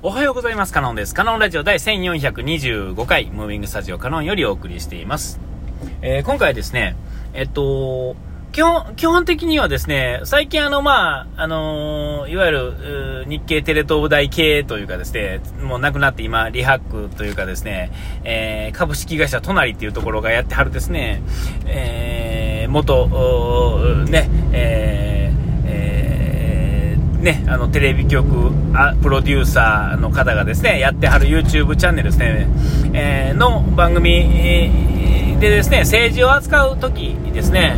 おはようございます。カノンです。カノンラジオ第1425回、ムービングスタジオカノンよりお送りしています。えー今回ですね、えっと、基本、基本的にはですね、最近あの、まあ、あのーいわゆる、日経テレ東大系というかですね、もうなくなって今、リハックというかですね、えー株式会社隣っていうところがやってはるですね、えー元、ね、えーね、あの、テレビ局あ、プロデューサーの方がですね、やってはる YouTube チャンネルですね、えーの番組でですね、政治を扱うときにですね、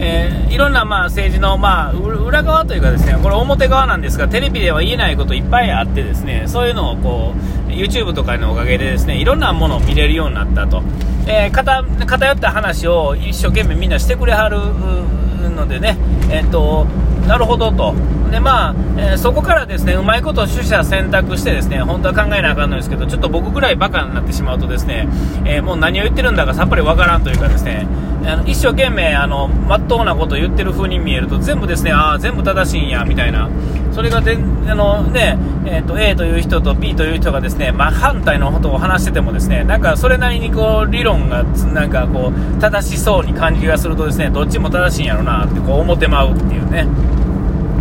えーいろんなまあ政治のまあ裏側というかですね、これ表側なんですが、テレビでは言えないこといっぱいあってですね、そういうのをこう、YouTube とかのおかげでですね、いろんなものを見れるようになったと。えー、偏偏った話を一生懸命みんなしてくれはるのでね、えっ、と、なるほどと。で、まあ、えーそこからですね、うまいこと取捨選択してですね、本当は考えなあかんのですけど、ちょっと僕ぐらいバカになってしまうとですね、えーもう何を言ってるんだかさっぱりわからんというかですね、あの一生懸命、あの、まっとうなことを言ってる風に見えると、全部ですね、ああ、全部正しいんや、みたいな。それがで、あのね、えっ、と、A という人と B という人がですね、まあ、反対のことを話しててもですね、なんかそれなりにこう、理論が、なんかこう、正しそうに感じがするとですね、どっちも正しいんやろな、ってこう思ってまうっていうね。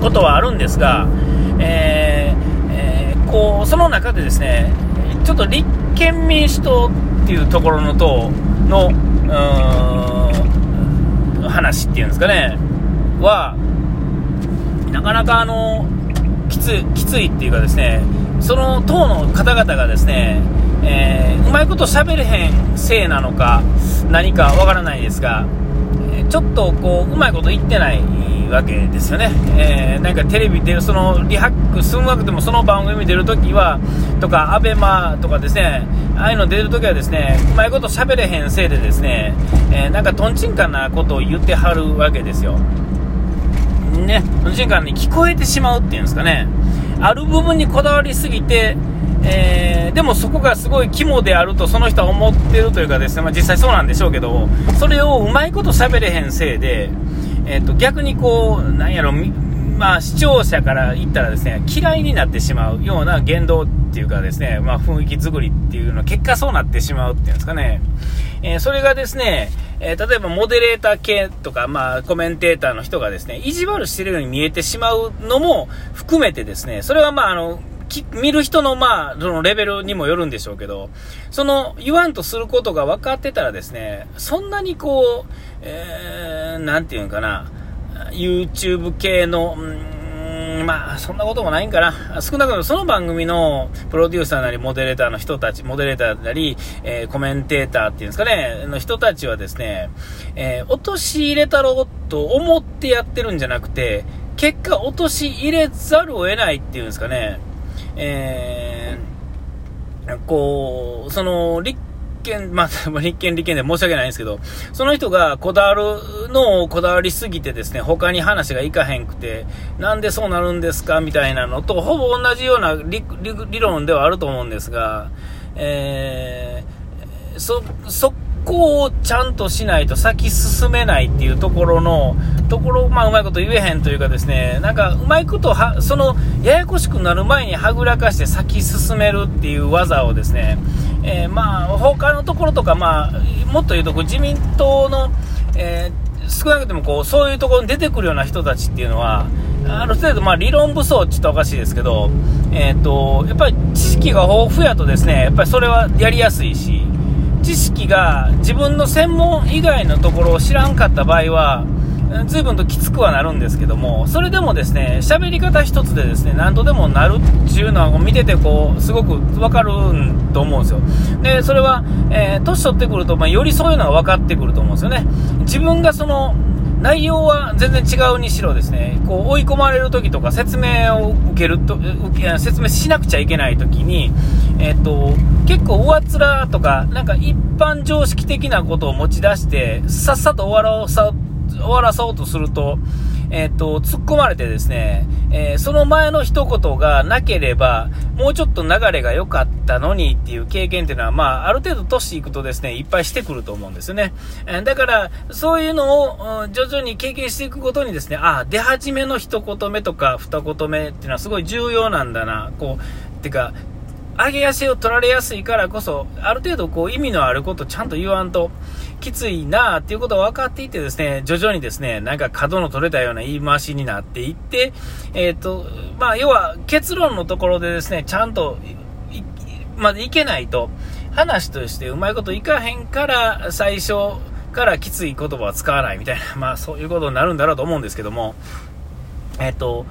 ことはあるんですが、えーえーこうその中でですねちょっと立憲民主党っていうところの党の話っていうんですかねはなかなかあのきついきついっていうかですねその党の方々がですね、えーうまいこと喋れへんせいなのか何かわからないですがちょっとこううまいこと言ってないわけですよね、えーなんかテレビ出る、そのリハックすんなくてもその番組出るときは、とか、アベマとかですね、ああいうの出るときはですね、うまいこと喋れへんせいでですね、えーなんかとんちんかんなことを言ってはるわけですよ。ね、とんちんかんに聞こえてしまうっていうんですかね、ある部分にこだわりすぎて、えーでもそこがすごい肝であるとその人は思ってるというかですね、まあ、実際そうなんでしょうけど、それをうまいこと喋れへんせいで、えー、と逆にこう、なんやろ、まあ、視聴者から言ったらですね、嫌いになってしまうような言動っていうかですね、まあ、雰囲気作りっていうの、結果そうなってしまうっていうんですかね。えーそれがですね、えー例えばモデレーター系とか、まあ、コメンテーターの人がですね、意地悪してるように見えてしまうのも含めてですね、それはまあ、あの、見る人のまあ、そのレベルにもよるんでしょうけど、その言わんとすることが分かってたらですね、そんなにこう、えー、なんていうのかな、YouTube 系の、んまあ、そんなこともないんかな。少なくともその番組のプロデューサーなり、モデレーターの人たち、モデレーターなり、えーコメンテーターっていうんですかね、の人たちはですね、えー落とし入れたろうと思ってやってるんじゃなくて、結果落とし入れざるを得ないっていうんですかね、えーこう、その、立憲、まあ、立憲立憲で申し訳ないんですけど、その人がこだわるのをこだわりすぎてですね、他に話がいかへんくて、なんでそうなるんですかみたいなのと、ほぼ同じような理理論ではあると思うんですが、えーそ、そこをちゃんとしないと先進めないっていうところの、ところ、まあ、うまいこと言えへんというかですね、なんか、うまいことは、その、ややこしくなる前にはぐらかして先進めるっていう技をですね、えーまあ、他のところとか、まあ、もっと言うと、自民党の、えー少なくともこう、そういうところに出てくるような人たちっていうのは、ある程度、まあ、理論武装って言ったらおかしいですけど、えっ、と、やっぱり知識が豊富やとですね、やっぱりそれはやりやすいし、知識が自分の専門以外のところを知らんかった場合は、ずいぶんときつくはなるんですけども、それでもですね、喋り方一つでですね、何度でもなるっていうのは見ててこう、すごくわかると思うんですよ。で、それは、えー年取ってくると、まあ、よりそういうのが分かってくると思うんですよね。自分がその、内容は全然違うにしろですね、こう追い込まれる時とか説明を受けると、説明しなくちゃいけない時に、えっと、結構おあつらとか、なんか一般常識的なことを持ち出して、さっさと終わらさ終わらそうとすると、えっと、突っ込まれてですね、えーその前の一言がなければ、もうちょっと流れが良かったのにっていう経験っていうのは、まあ、ある程度年いくとですね、いっぱいしてくると思うんですよね。えーだから、そういうのを徐々に経験していくことにですね、ああ、出始めの一言目とか二言目っていうのはすごい重要なんだな、こう、てか、上げ足を取られやすいからこそ、ある程度こう意味のあることちゃんと言わんと、きついなあっていうことが分かっていてですね、徐々にですね、なんか角の取れたような言い回しになっていって、えっ、ー、と、まあ、要は結論のところでですね、ちゃんと、までいけないと、話としてうまいこといかへんから、最初からきつい言葉は使わないみたいな、まあそういうことになるんだろうと思うんですけども、えっ、ー、と、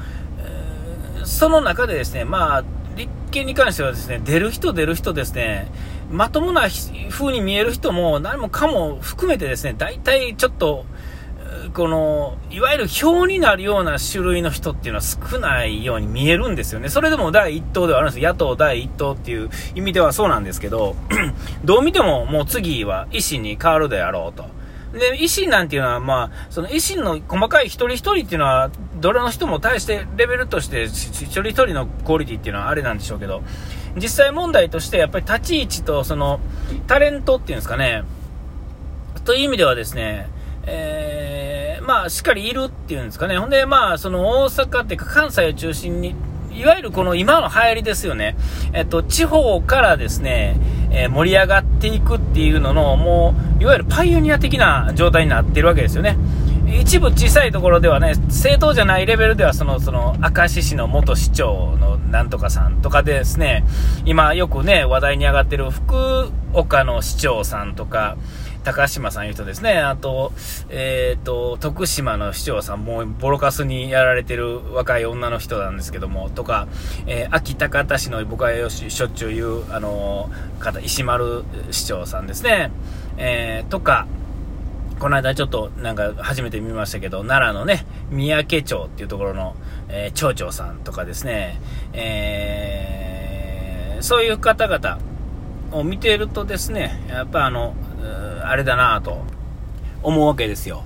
その中でですね、まあ、立憲に関してはですね、出る人出る人ですね、まともな風に見える人も何もかも含めてですね、大体ちょっと、この、いわゆる表になるような種類の人っていうのは少ないように見えるんですよね。それでも第一党ではあるんです野党第一党っていう意味ではそうなんですけど、どう見てももう次は維新に変わるであろうと。で、維新なんていうのは、まあ、その維新の細かい一人一人っていうのは、どれの人も対してレベルとして一人一人のクオリティっていうのはあれなんでしょうけど、実際問題としてやっぱり立ち位置とそのタレントっていうんですかね、という意味ではですね、えー、まあ、しっかりいるっていうんですかね。ほんで、まあ、その大阪っていうか関西を中心に、いわゆるこの今の流行りですよね。えっと、地方からですね、え、盛り上がっていくっていうのの、もう、いわゆるパイオニア的な状態になってるわけですよね。一部小さいところではね、政党じゃないレベルでは、その、その、明石市の元市長のなんとかさんとかでですね、今よくね、話題に上がってる福岡の市長さんとか、高島さんいう人ですね。あと、えっ、ー、と、徳島の市長さん、もうボロカスにやられてる若い女の人なんですけども、とか、えー、秋高田市の僕はよししょっちゅう言う、あの方、石丸市長さんですね。えー、とか、この間ちょっとなんか初めて見ましたけど、奈良のね、三宅町っていうところの、えー、町長さんとかですね、えー、そういう方々を見てるとですね、やっぱあの、あれだなと思うわけですよ。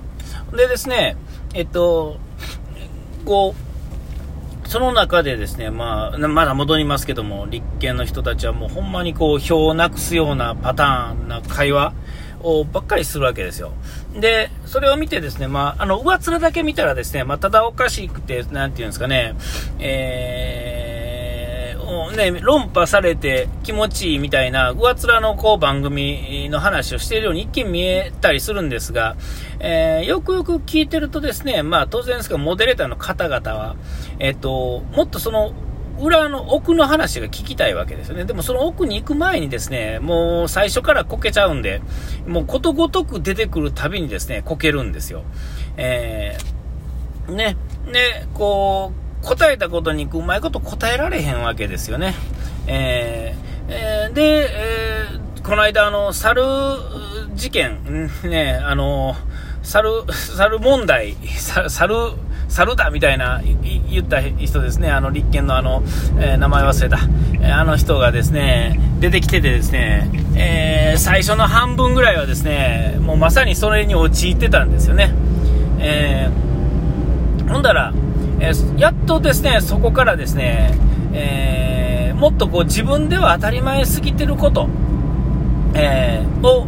でですね、えっと、こう、その中でですね、まあ、まだ戻りますけども、立憲の人たちはもうほんまにこう、票をなくすようなパターンな会話をばっかりするわけですよ。で、それを見てですね、まあ、あの、上面だけ見たらですね、まあ、ただおかしくて、なんていうんですかね、えー、ね、論破されて気持ちいいみたいな、上面のこう番組の話をしているように一見見えたりするんですが、えー、よくよく聞いてるとですね、まあ当然ですが、モデレーターの方々は、えっ、と、もっとその裏の奥の話が聞きたいわけですよね。でもその奥に行く前にですね、もう最初からこけちゃうんで、もうことごとく出てくるたびにですね、こけるんですよ。えー、ね、ね、こう、答えたことにうまいこと答えられへんわけですよね。えー、えー、で、えー、この間あの、猿事件、ね、あの、猿、猿問題、猿、猿だみたいな言った人ですね、あの立憲のあの、えー、名前忘れた、あの人がですね、出てきててですね、えー、最初の半分ぐらいはですね、もうまさにそれに陥ってたんですよね。えーほんだら、えやっとですね、そこからですね、えもっとこう自分では当たり前すぎてること、えを、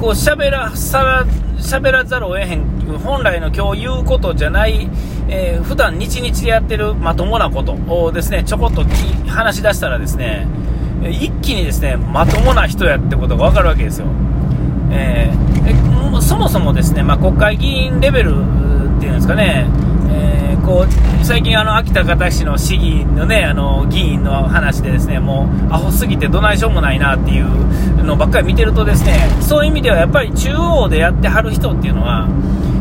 こう喋らさら喋らざるを得へん、本来の今日言うことじゃない、えー、普段日々でやってるまともなことをですね、ちょこっと話し出したらですね、一気にですね、まともな人やってことがわかるわけですよ。えー、そもそもですね、まあ、国会議員レベルっていうんですかね、こう最近、あの秋田方市の市議の,、ね、あの議員の話でですねもうアホすぎてどないしょうもないなっていうのばっかり見てるとですねそういう意味ではやっぱり中央でやってはる人っていうのは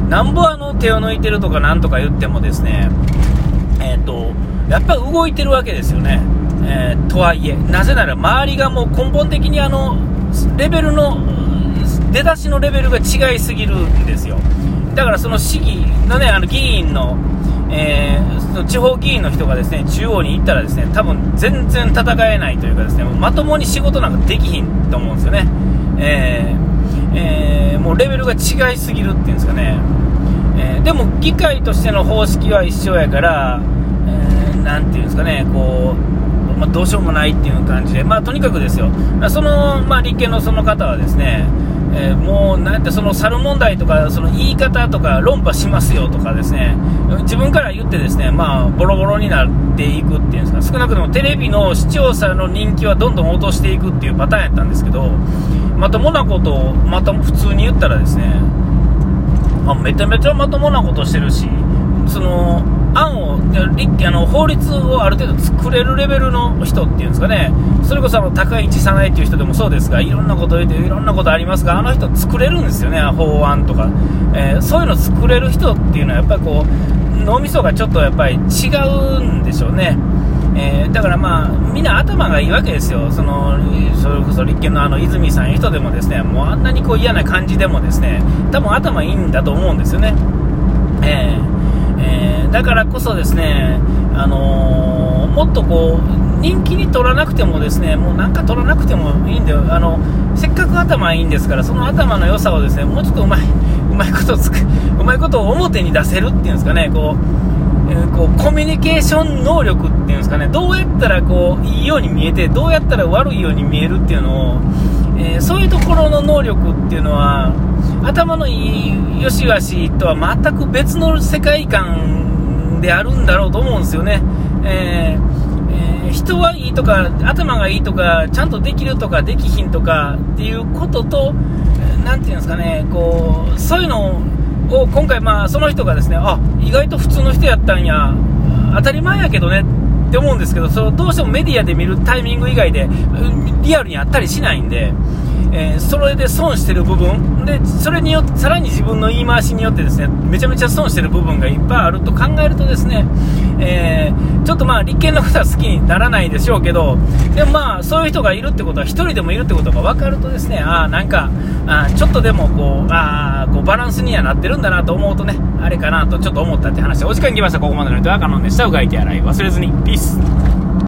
なんぼあの手を抜いてるとかなんとか言ってもですね、えーと、やっぱり動いてるわけですよね、えー、とはいえなぜなら周りがもう根本的にあのレベルの出だしのレベルが違いすぎるんですよ。だからその市議のね、あの議員の、えー、その地方議員の人がですね、中央に行ったらですね、多分全然戦えないというかですね、まともに仕事なんかできひんと思うんですよね。えー、えー、もうレベルが違いすぎるっていうんですかね。えー、でも議会としての方式は一緒やから、えー、ていうんですかね、こう、まあ、どうしようもないっていう感じで、まあ、とにかくですよ、その、まあ、立憲のその方はですね、えー、もうなんてその猿問題とかその言い方とか論破しますよとかですね。自分から言ってですねまあボロボロになっていくっていうんですか。少なくともテレビの視聴者の人気はどんどん落としていくっていうパターンやったんですけどまともなことをまた普通に言ったらですねあめちゃめちゃまともなことしてるしその案をあの法律をある程度作れるレベルの人っていうんですかね。それこそあの高市早苗っていう人でもそうですがいろんなこと言っていろんなことありますがあの人作れるんですよね。法案とか、えー、そういうの作れる人っていうのはやっぱりこう脳みそがちょっとやっぱり違うんでしょうね。えー、だからまあ、みんな頭がいいわけですよ、そのそれこそ立憲のあの泉さんいう人でもですねもうあんなにこう嫌な感じでもですね多分頭いいんだと思うんですよね。えー、だからこそですね、あのー、もっとこう人気に取らなくてもですねもうなんか取らなくてもいいんだよ。あのせっかく頭いいんですからその頭の良さをですねもうちょっとうまいうまいことつくうまいことを表に出せるっていうんですかね。こう、えー、こうコミュニケーション能力っていうんですかね。どうやったらこういいように見えてどうやったら悪いように見えるっていうのを、えそういうところの能力っていうのは頭のいいよしあしとは全く別の世界観であるんだろうと思うんですよね。えー、えー、人はいいとか、頭がいいとか、ちゃんとできるとか、できひんとかっていうことと、何て言うんですかね、こう、そういうのを今回、まあ、その人がですね、あ、意外と普通の人やったんや、当たり前やけどねって思うんですけど、そのどうしてもメディアで見るタイミング以外で、リアルにあったりしないんで、えー、それで損してる部分。でそれによってさらに自分の言い回しによってですねめちゃめちゃ損してる部分がいっぱいあると考えるとですね、えー、ちょっとまあ立憲の方は好きにならないでしょうけどでもまあそういう人がいるってことは1人でもいるってことが分かるとですねあなんかあちょっとでもこうあこうバランスにはなってるんだなと思うとねあれかなとちょっと思ったって話。でお時間来ました。ここまでの人はカノンでした。うがいて洗い忘れずに。ピース